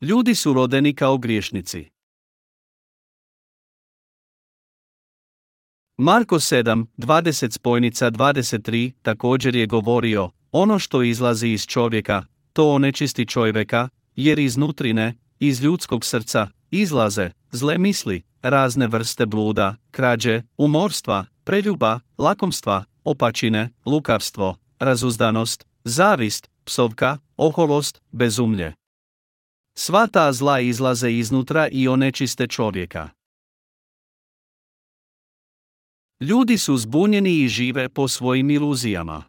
Ljudi su rodeni kao griješnici. Marko 7, 20 spojnica 23 također je govorio, ono što izlazi iz čovjeka, to onečisti čovjeka, jer iznutrine, iz ljudskog srca, izlaze, zle misli, razne vrste bluda, krađe, umorstva, preljuba, lakomstva, opačine, lukavstvo, razuzdanost, zavist, psovka, oholost, bezumlje. Sva ta zla izlaze iznutra i onečiste čovjeka. Ljudi su zbunjeni i žive po svojim iluzijama.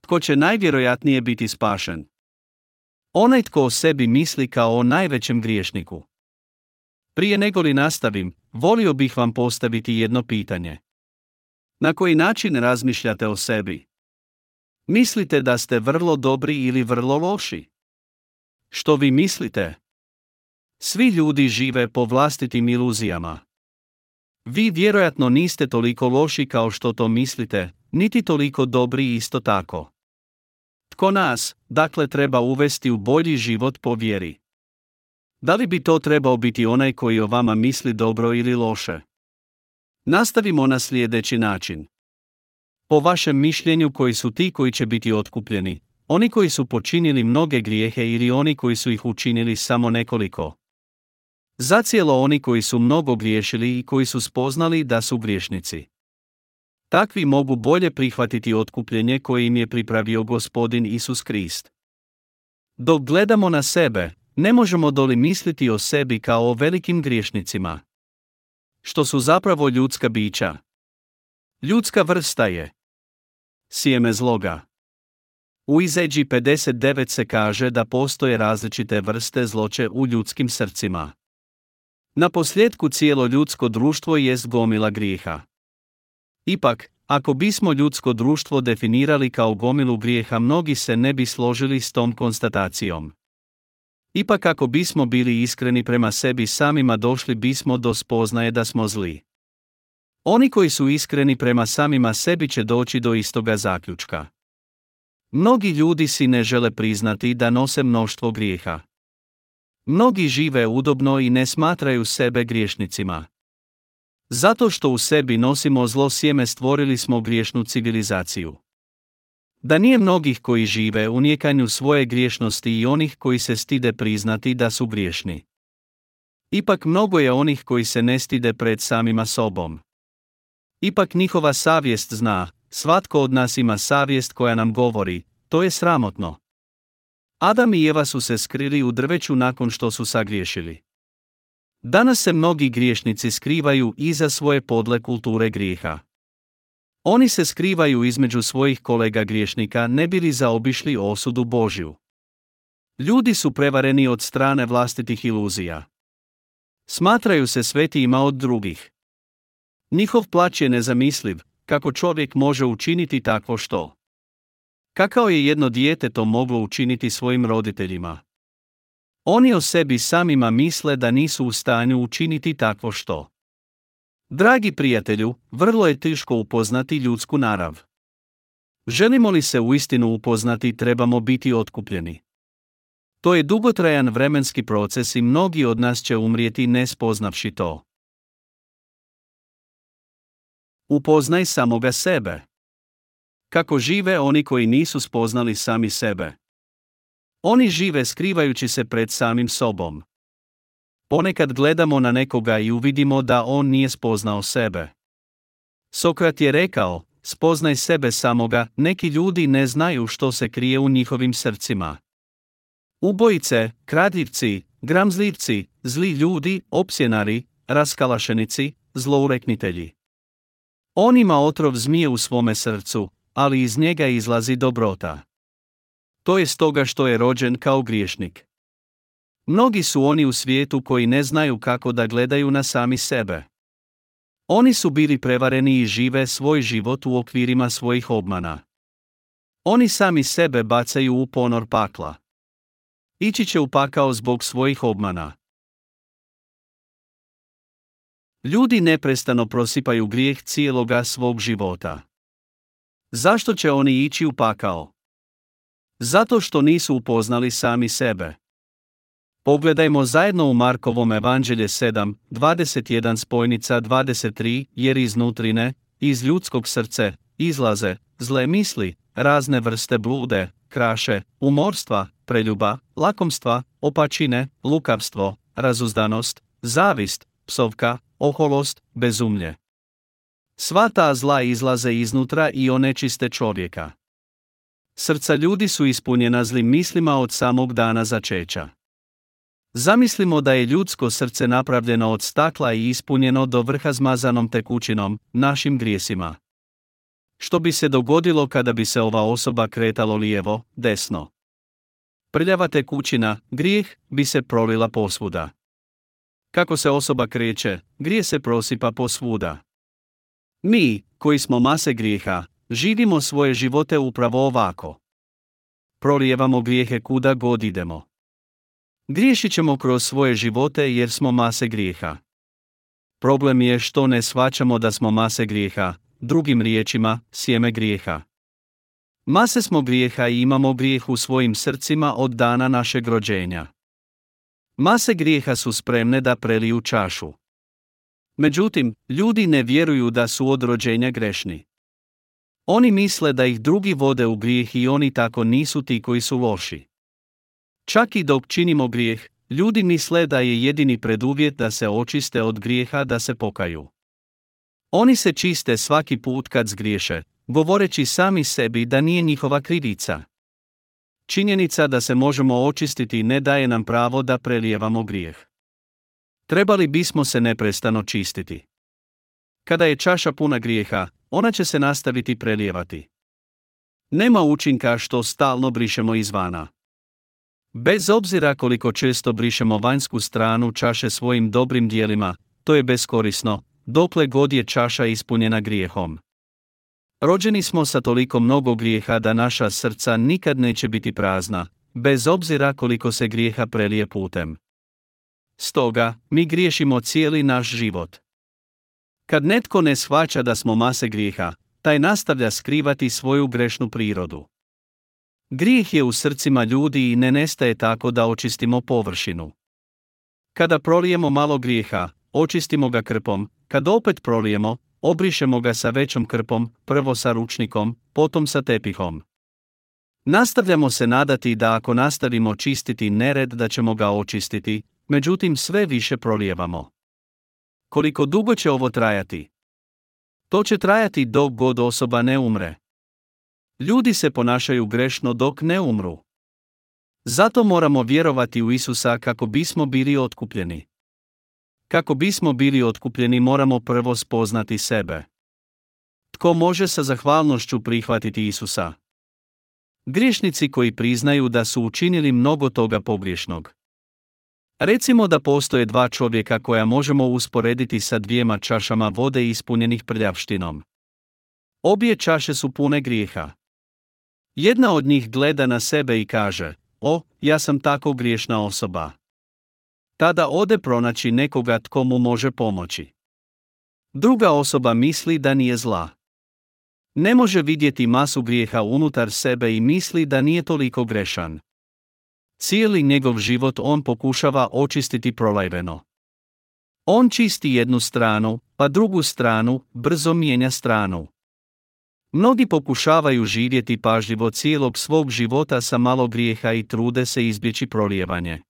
Tko će najvjerojatnije biti spašen? Onaj tko o sebi misli kao o najvećem griješniku. Prije nego li nastavim, volio bih vam postaviti jedno pitanje. Na koji način razmišljate o sebi? Mislite da ste vrlo dobri ili vrlo loši? Što vi mislite? Svi ljudi žive po vlastitim iluzijama. Vi vjerojatno niste toliko loši kao što to mislite, niti toliko dobri isto tako. Tko nas, dakle, treba uvesti u bolji život po vjeri? Da li bi to trebao biti onaj koji o vama misli dobro ili loše? Nastavimo na sljedeći način. Po vašem mišljenju koji su ti koji će biti otkupljeni, oni koji su počinili mnoge grijehe ili oni koji su ih učinili samo nekoliko. Zacijelo oni koji su mnogo griješili i koji su spoznali da su griješnici. Takvi mogu bolje prihvatiti otkupljenje koje im je pripravio gospodin Isus Krist. Dok gledamo na sebe, ne možemo doli misliti o sebi kao o velikim griješnicima. Što su zapravo ljudska bića. Ljudska vrsta je sjeme zloga. U Izeđi 59 se kaže da postoje različite vrste zloće u ljudskim srcima. Na posljedku cijelo ljudsko društvo jest gomila grijeha. Ipak, ako bismo ljudsko društvo definirali kao gomilu grijeha mnogi se ne bi složili s tom konstatacijom. Ipak ako bismo bili iskreni prema sebi samima došli bismo do spoznaje da smo zli. Oni koji su iskreni prema samima sebi će doći do istoga zaključka. Mnogi ljudi si ne žele priznati da nose mnoštvo grijeha. Mnogi žive udobno i ne smatraju sebe griješnicima. Zato što u sebi nosimo zlo sjeme stvorili smo griješnu civilizaciju. Da nije mnogih koji žive u nijekanju svoje griješnosti i onih koji se stide priznati da su griješni. Ipak mnogo je onih koji se ne stide pred samima sobom. Ipak njihova savjest zna, svatko od nas ima savjest koja nam govori, to je sramotno. Adam i Eva su se skrili u drveću nakon što su sagriješili. Danas se mnogi griješnici skrivaju iza svoje podle kulture grijeha. Oni se skrivaju između svojih kolega griješnika ne bili zaobišli osudu Božju. Ljudi su prevareni od strane vlastitih iluzija. Smatraju se svetijima od drugih. Njihov plać je nezamisliv, kako čovjek može učiniti takvo što. Kakao je jedno dijete to moglo učiniti svojim roditeljima? Oni o sebi samima misle da nisu u stanju učiniti takvo što. Dragi prijatelju, vrlo je teško upoznati ljudsku narav. Želimo li se uistinu upoznati, trebamo biti otkupljeni. To je dugotrajan vremenski proces i mnogi od nas će umrijeti ne spoznavši to. Upoznaj samoga sebe. Kako žive oni koji nisu spoznali sami sebe. Oni žive skrivajući se pred samim sobom. Ponekad gledamo na nekoga i uvidimo da on nije spoznao sebe. Sokrat je rekao, spoznaj sebe samoga, neki ljudi ne znaju što se krije u njihovim srcima. Ubojice, kradljivci, gramzljivci, zli ljudi, opsjenari, raskalašenici, zloureknitelji. On ima otrov zmije u svome srcu, ali iz njega izlazi dobrota. To je stoga što je rođen kao griješnik. Mnogi su oni u svijetu koji ne znaju kako da gledaju na sami sebe. Oni su bili prevareni i žive svoj život u okvirima svojih obmana. Oni sami sebe bacaju u ponor pakla. Ići će u pakao zbog svojih obmana. Ljudi neprestano prosipaju grijeh cijeloga svog života. Zašto će oni ići u pakao? Zato što nisu upoznali sami sebe. Pogledajmo zajedno u Markovom evanđelje 7, 21 spojnica 23, jer iznutrine, iz ljudskog srce, izlaze, zle misli, razne vrste blude, kraše, umorstva, preljuba, lakomstva, opačine, lukavstvo, razuzdanost, zavist, psovka, oholost, bezumlje. Sva ta zla izlaze iznutra i onečiste čovjeka. Srca ljudi su ispunjena zlim mislima od samog dana začeća. Zamislimo da je ljudsko srce napravljeno od stakla i ispunjeno do vrha zmazanom tekućinom, našim grijesima. Što bi se dogodilo kada bi se ova osoba kretalo lijevo, desno? Prljava tekućina, grijeh, bi se prolila posvuda. Kako se osoba kreće, grije se prosipa posvuda. Mi, koji smo mase grijeha, živimo svoje živote upravo ovako. Prolijevamo grijehe kuda god idemo. Griješit ćemo kroz svoje živote jer smo mase grijeha. Problem je što ne shvaćamo da smo mase grijeha, drugim riječima, sjeme grijeha. Mase smo grijeha i imamo grijeh u svojim srcima od dana našeg rođenja. Mase grijeha su spremne da preliju čašu. Međutim, ljudi ne vjeruju da su od rođenja grešni. Oni misle da ih drugi vode u grijeh i oni tako nisu ti koji su loši. Čak i dok činimo grijeh, ljudi misle da je jedini preduvjet da se očiste od grijeha da se pokaju. Oni se čiste svaki put kad zgriješe, govoreći sami sebi da nije njihova krivica. Činjenica da se možemo očistiti ne daje nam pravo da prelijevamo grijeh. Trebali bismo se neprestano čistiti. Kada je čaša puna grijeha, ona će se nastaviti prelijevati. Nema učinka što stalno brišemo izvana. Bez obzira koliko često brišemo vanjsku stranu čaše svojim dobrim dijelima, to je beskorisno, dokle god je čaša ispunjena grijehom. Rođeni smo sa toliko mnogo grijeha da naša srca nikad neće biti prazna, bez obzira koliko se grijeha prelije putem. Stoga, mi griješimo cijeli naš život. Kad netko ne shvaća da smo mase grijeha, taj nastavlja skrivati svoju grešnu prirodu. Grijeh je u srcima ljudi i ne nestaje tako da očistimo površinu. Kada prolijemo malo grijeha, očistimo ga krpom, kad opet prolijemo, obrišemo ga sa većom krpom, prvo sa ručnikom, potom sa tepihom. Nastavljamo se nadati da ako nastavimo čistiti nered da ćemo ga očistiti, međutim sve više prolijevamo. Koliko dugo će ovo trajati? To će trajati dok god osoba ne umre. Ljudi se ponašaju grešno dok ne umru. Zato moramo vjerovati u Isusa kako bismo bili otkupljeni. Kako bismo bili otkupljeni moramo prvo spoznati sebe. Tko može sa zahvalnošću prihvatiti Isusa? Griješnici koji priznaju da su učinili mnogo toga pogriješnog. Recimo da postoje dva čovjeka koja možemo usporediti sa dvijema čašama vode ispunjenih prljavštinom. Obje čaše su pune grijeha. Jedna od njih gleda na sebe i kaže, o, ja sam tako griješna osoba. Tada ode pronaći nekoga tko mu može pomoći. Druga osoba misli da nije zla. Ne može vidjeti masu grijeha unutar sebe i misli da nije toliko grešan. Cijeli njegov život on pokušava očistiti prolajveno. On čisti jednu stranu, pa drugu stranu, brzo mijenja stranu. Mnogi pokušavaju živjeti pažljivo cijelog svog života sa malo grijeha i trude se izbjeći prolijevanje.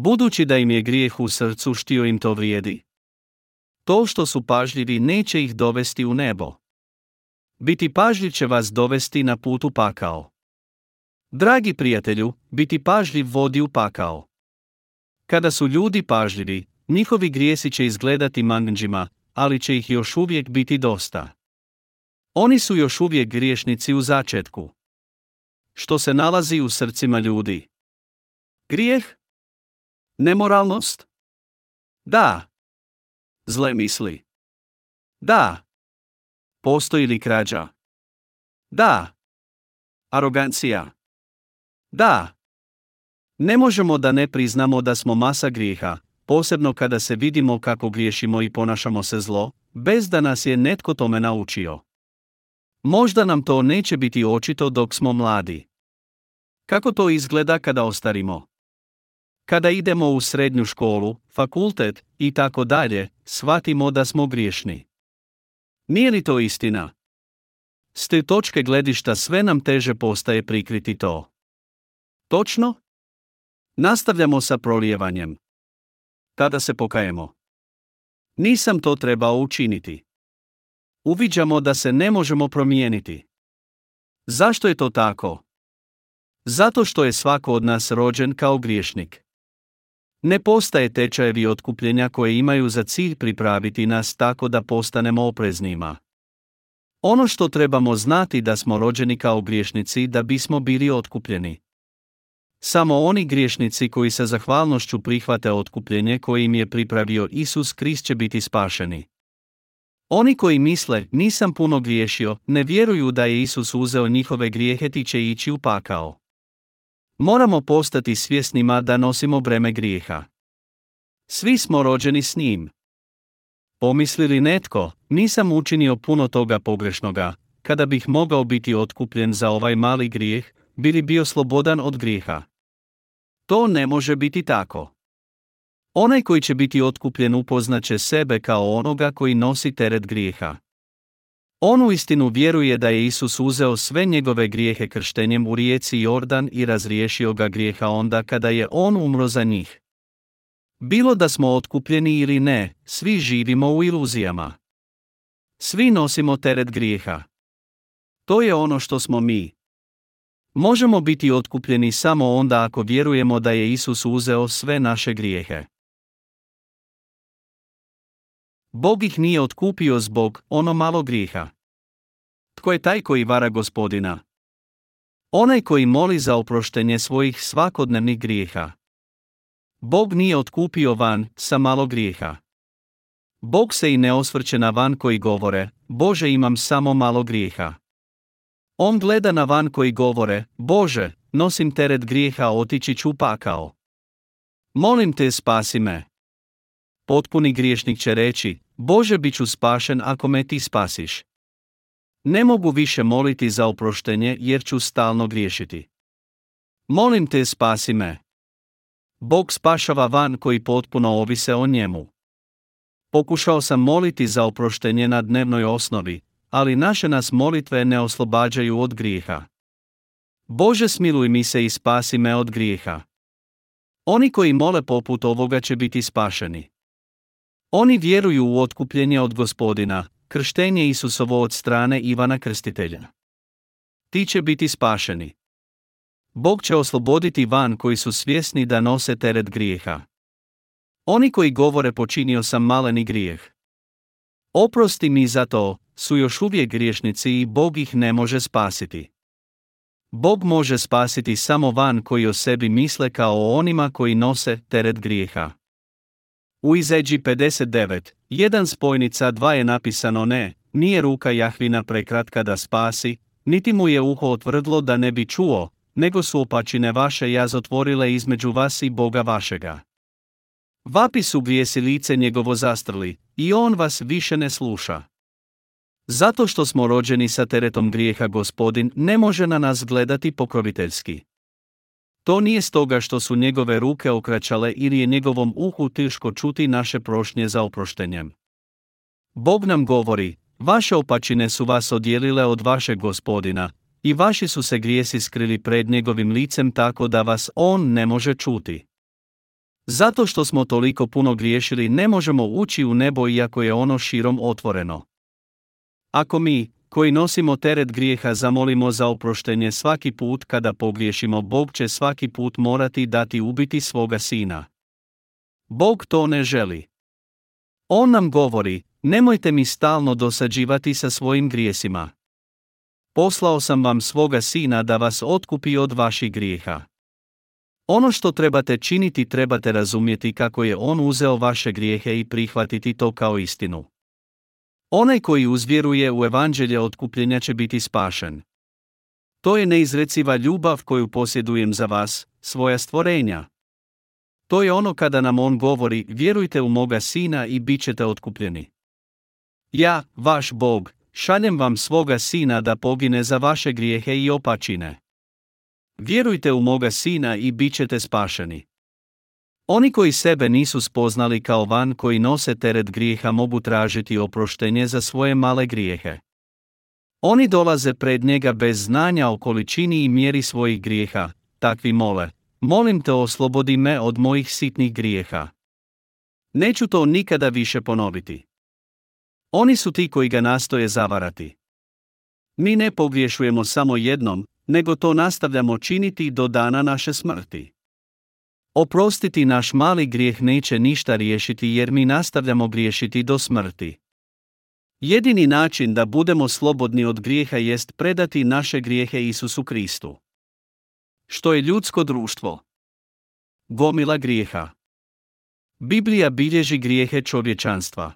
Budući da im je grijeh u srcu štio im to vrijedi. To što su pažljivi neće ih dovesti u nebo. Biti pažljiv će vas dovesti na putu pakao. Dragi prijatelju, biti pažljiv vodi u pakao. Kada su ljudi pažljivi, njihovi grijesi će izgledati manđima, ali će ih još uvijek biti dosta. Oni su još uvijek griješnici u začetku. Što se nalazi u srcima ljudi? Grijeh? Nemoralnost? Da. Zle misli? Da. Postoji li krađa? Da. Arogancija? Da. Ne možemo da ne priznamo da smo masa grijeha, posebno kada se vidimo kako griješimo i ponašamo se zlo, bez da nas je netko tome naučio. Možda nam to neće biti očito dok smo mladi. Kako to izgleda kada ostarimo? Kada idemo u srednju školu, fakultet i tako dalje, shvatimo da smo griješni. Nije li to istina? S te točke gledišta sve nam teže postaje prikriti to. Točno? Nastavljamo sa prolijevanjem. Tada se pokajemo. Nisam to trebao učiniti. Uviđamo da se ne možemo promijeniti. Zašto je to tako? Zato što je svako od nas rođen kao griješnik. Ne postaje tečajevi otkupljenja koje imaju za cilj pripraviti nas tako da postanemo opreznima. Ono što trebamo znati da smo rođeni kao griješnici da bismo bili otkupljeni. Samo oni griješnici koji sa zahvalnošću prihvate otkupljenje koje im je pripravio Isus Krist će biti spašeni. Oni koji misle, nisam puno griješio, ne vjeruju da je Isus uzeo njihove grijehe ti će ići u pakao. Moramo postati svjesnima da nosimo breme grijeha. Svi smo rođeni s njim. Pomisli li netko, nisam učinio puno toga pogrešnoga, kada bih mogao biti otkupljen za ovaj mali grijeh, bili bio slobodan od grijeha. To ne može biti tako. Onaj koji će biti otkupljen upoznaće sebe kao onoga koji nosi teret grijeha. On u istinu vjeruje da je Isus uzeo sve njegove grijehe krštenjem u rijeci Jordan i razriješio ga grijeha onda kada je on umro za njih. Bilo da smo otkupljeni ili ne, svi živimo u iluzijama. Svi nosimo teret grijeha. To je ono što smo mi. Možemo biti otkupljeni samo onda ako vjerujemo da je Isus uzeo sve naše grijehe. Bog ih nije otkupio zbog ono malo grijeha. Tko je taj koji vara gospodina? Onaj koji moli za oproštenje svojih svakodnevnih grijeha. Bog nije otkupio van sa malo grijeha. Bog se i ne osvrće na van koji govore, Bože imam samo malo grijeha. On gleda na van koji govore, Bože, nosim teret grijeha otići ću pakao. Molim te spasi me. Potpuni griješnik će reći, Bože bit ću spašen ako me ti spasiš. Ne mogu više moliti za oproštenje jer ću stalno griješiti. Molim te spasi me. Bog spašava van koji potpuno ovise o njemu. Pokušao sam moliti za oproštenje na dnevnoj osnovi, ali naše nas molitve ne oslobađaju od grijeha. Bože smiluj mi se i spasi me od grijeha. Oni koji mole poput ovoga će biti spašeni. Oni vjeruju u otkupljenje od gospodina, krštenje Isusovo od strane Ivana Krstitelja. Ti će biti spašeni. Bog će osloboditi van koji su svjesni da nose teret grijeha. Oni koji govore počinio sam maleni grijeh. Oprosti mi za to, su još uvijek griješnici i Bog ih ne može spasiti. Bog može spasiti samo van koji o sebi misle kao o onima koji nose teret grijeha. U Izeđi 59, jedan spojnica dva je napisano ne, nije ruka Jahvina prekratka da spasi, niti mu je uho otvrdlo da ne bi čuo, nego su opačine vaše jaz otvorile između vas i Boga vašega. Vapi su bijesi lice njegovo zastrli, i on vas više ne sluša. Zato što smo rođeni sa teretom grijeha gospodin ne može na nas gledati pokroviteljski. To nije stoga što su njegove ruke okračale ili je njegovom uhu teško čuti naše prošnje za oproštenjem. Bog nam govori, vaše opačine su vas odjelile od vašeg gospodina, i vaši su se grijesi skrili pred njegovim licem tako da vas on ne može čuti. Zato što smo toliko puno griješili ne možemo ući u nebo iako je ono širom otvoreno. Ako mi, koji nosimo teret grijeha zamolimo za oproštenje svaki put kada pogriješimo, Bog će svaki put morati dati ubiti svoga sina. Bog to ne želi. On nam govori, nemojte mi stalno dosađivati sa svojim grijesima. Poslao sam vam svoga sina da vas otkupi od vaših grijeha. Ono što trebate činiti trebate razumjeti kako je on uzeo vaše grijehe i prihvatiti to kao istinu. Onaj koji uzvjeruje u evanđelje otkupljenja će biti spašen. To je neizreciva ljubav koju posjedujem za vas, svoja stvorenja. To je ono kada nam on govori, vjerujte u moga sina i bit ćete otkupljeni. Ja, vaš Bog, šaljem vam svoga sina da pogine za vaše grijehe i opačine. Vjerujte u moga sina i bit ćete spašeni. Oni koji sebe nisu spoznali kao van koji nose teret grijeha mogu tražiti oproštenje za svoje male grijehe. Oni dolaze pred njega bez znanja o količini i mjeri svojih grijeha, takvi mole, molim te oslobodi me od mojih sitnih grijeha. Neću to nikada više ponoviti. Oni su ti koji ga nastoje zavarati. Mi ne pogriješujemo samo jednom, nego to nastavljamo činiti do dana naše smrti. Oprostiti naš mali grijeh neće ništa riješiti jer mi nastavljamo griješiti do smrti. Jedini način da budemo slobodni od grijeha jest predati naše grijehe Isusu Kristu. Što je ljudsko društvo? Gomila grijeha. Biblija bilježi grijehe čovječanstva.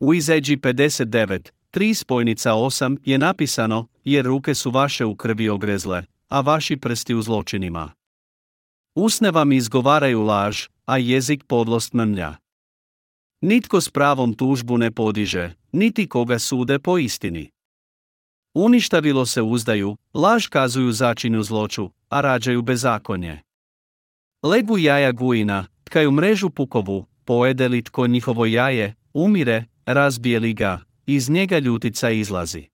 U Izađi 59, 3 spojnica 8 je napisano, jer ruke su vaše u krvi ogrezle, a vaši prsti u zločinima. Usne vam izgovaraju laž, a jezik podlost mrnja. Nitko s pravom tužbu ne podiže, niti koga sude po istini. Uništavilo se uzdaju, laž kazuju začinu zloču, a rađaju bezakonje. Legu jaja gujina, tkaju mrežu pukovu, pojede li tko njihovo jaje, umire, razbije li ga, iz njega ljutica izlazi.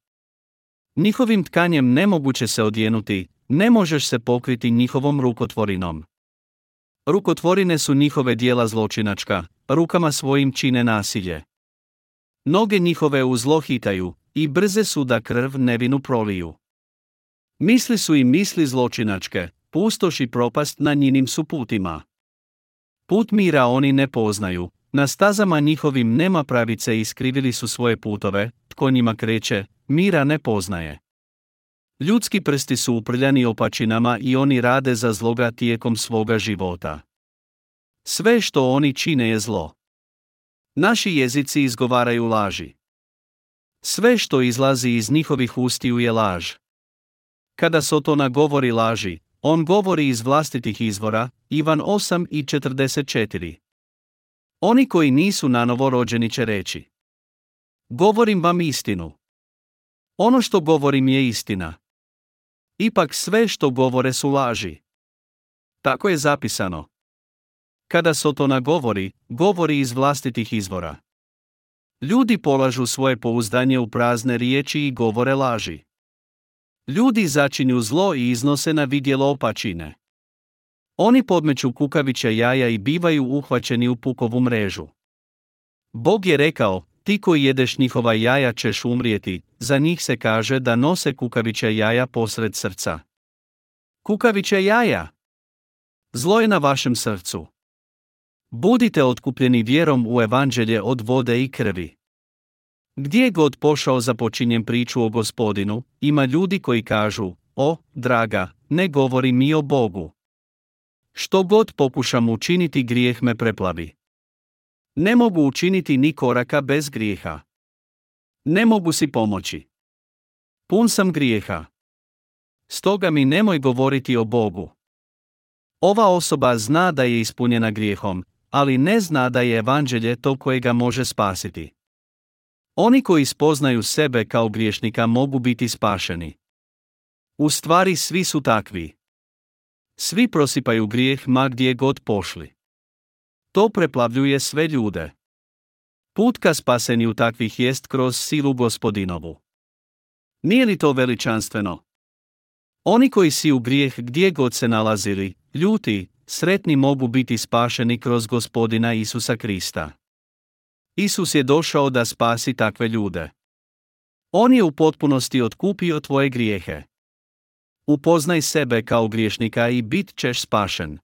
Njihovim tkanjem nemoguće se odjenuti, ne možeš se pokriti njihovom rukotvorinom. Rukotvorine su njihove dijela zločinačka, rukama svojim čine nasilje. Noge njihove u zlo hitaju, i brze su da krv nevinu proliju. Misli su i misli zločinačke, pustoš i propast na njinim su putima. Put mira oni ne poznaju, na stazama njihovim nema pravice i skrivili su svoje putove, tko njima kreće, mira ne poznaje. Ljudski prsti su uprljani opačinama i oni rade za zloga tijekom svoga života. Sve što oni čine je zlo. Naši jezici izgovaraju laži. Sve što izlazi iz njihovih ustiju je laž. Kada Sotona govori laži, on govori iz vlastitih izvora, Ivan 8 i 44. Oni koji nisu na novo rođeni će reći. Govorim vam istinu. Ono što govorim je istina. Ipak sve što govore su laži. Tako je zapisano. Kada Sotona govori, govori iz vlastitih izvora. Ljudi polažu svoje pouzdanje u prazne riječi i govore laži. Ljudi začinju zlo i iznose na vidjelo opačine. Oni podmeću kukavića jaja i bivaju uhvaćeni u pukovu mrežu. Bog je rekao, ti koji jedeš njihova jaja ćeš umrijeti, za njih se kaže da nose kukavića jaja posred srca. Kukavića jaja! Zlo je na vašem srcu. Budite otkupljeni vjerom u evanđelje od vode i krvi. Gdje god pošao započinjem priču o gospodinu, ima ljudi koji kažu, o, draga, ne govori mi o Bogu. Što god pokušam učiniti grijeh me preplavi. Ne mogu učiniti ni koraka bez grijeha. Ne mogu si pomoći. Pun sam grijeha. Stoga mi nemoj govoriti o Bogu. Ova osoba zna da je ispunjena grijehom, ali ne zna da je evanđelje to koje ga može spasiti. Oni koji spoznaju sebe kao griješnika mogu biti spašeni. U stvari svi su takvi. Svi prosipaju grijeh ma gdje god pošli. To preplavljuje sve ljude. Put ka spasenju takvih jest kroz silu gospodinovu. Nije li to veličanstveno? Oni koji si u grijeh gdje god se nalazili, ljuti, sretni mogu biti spašeni kroz gospodina Isusa Krista. Isus je došao da spasi takve ljude. On je u potpunosti otkupio tvoje grijehe. Upoznaj sebe kao griješnika i bit ćeš spašen.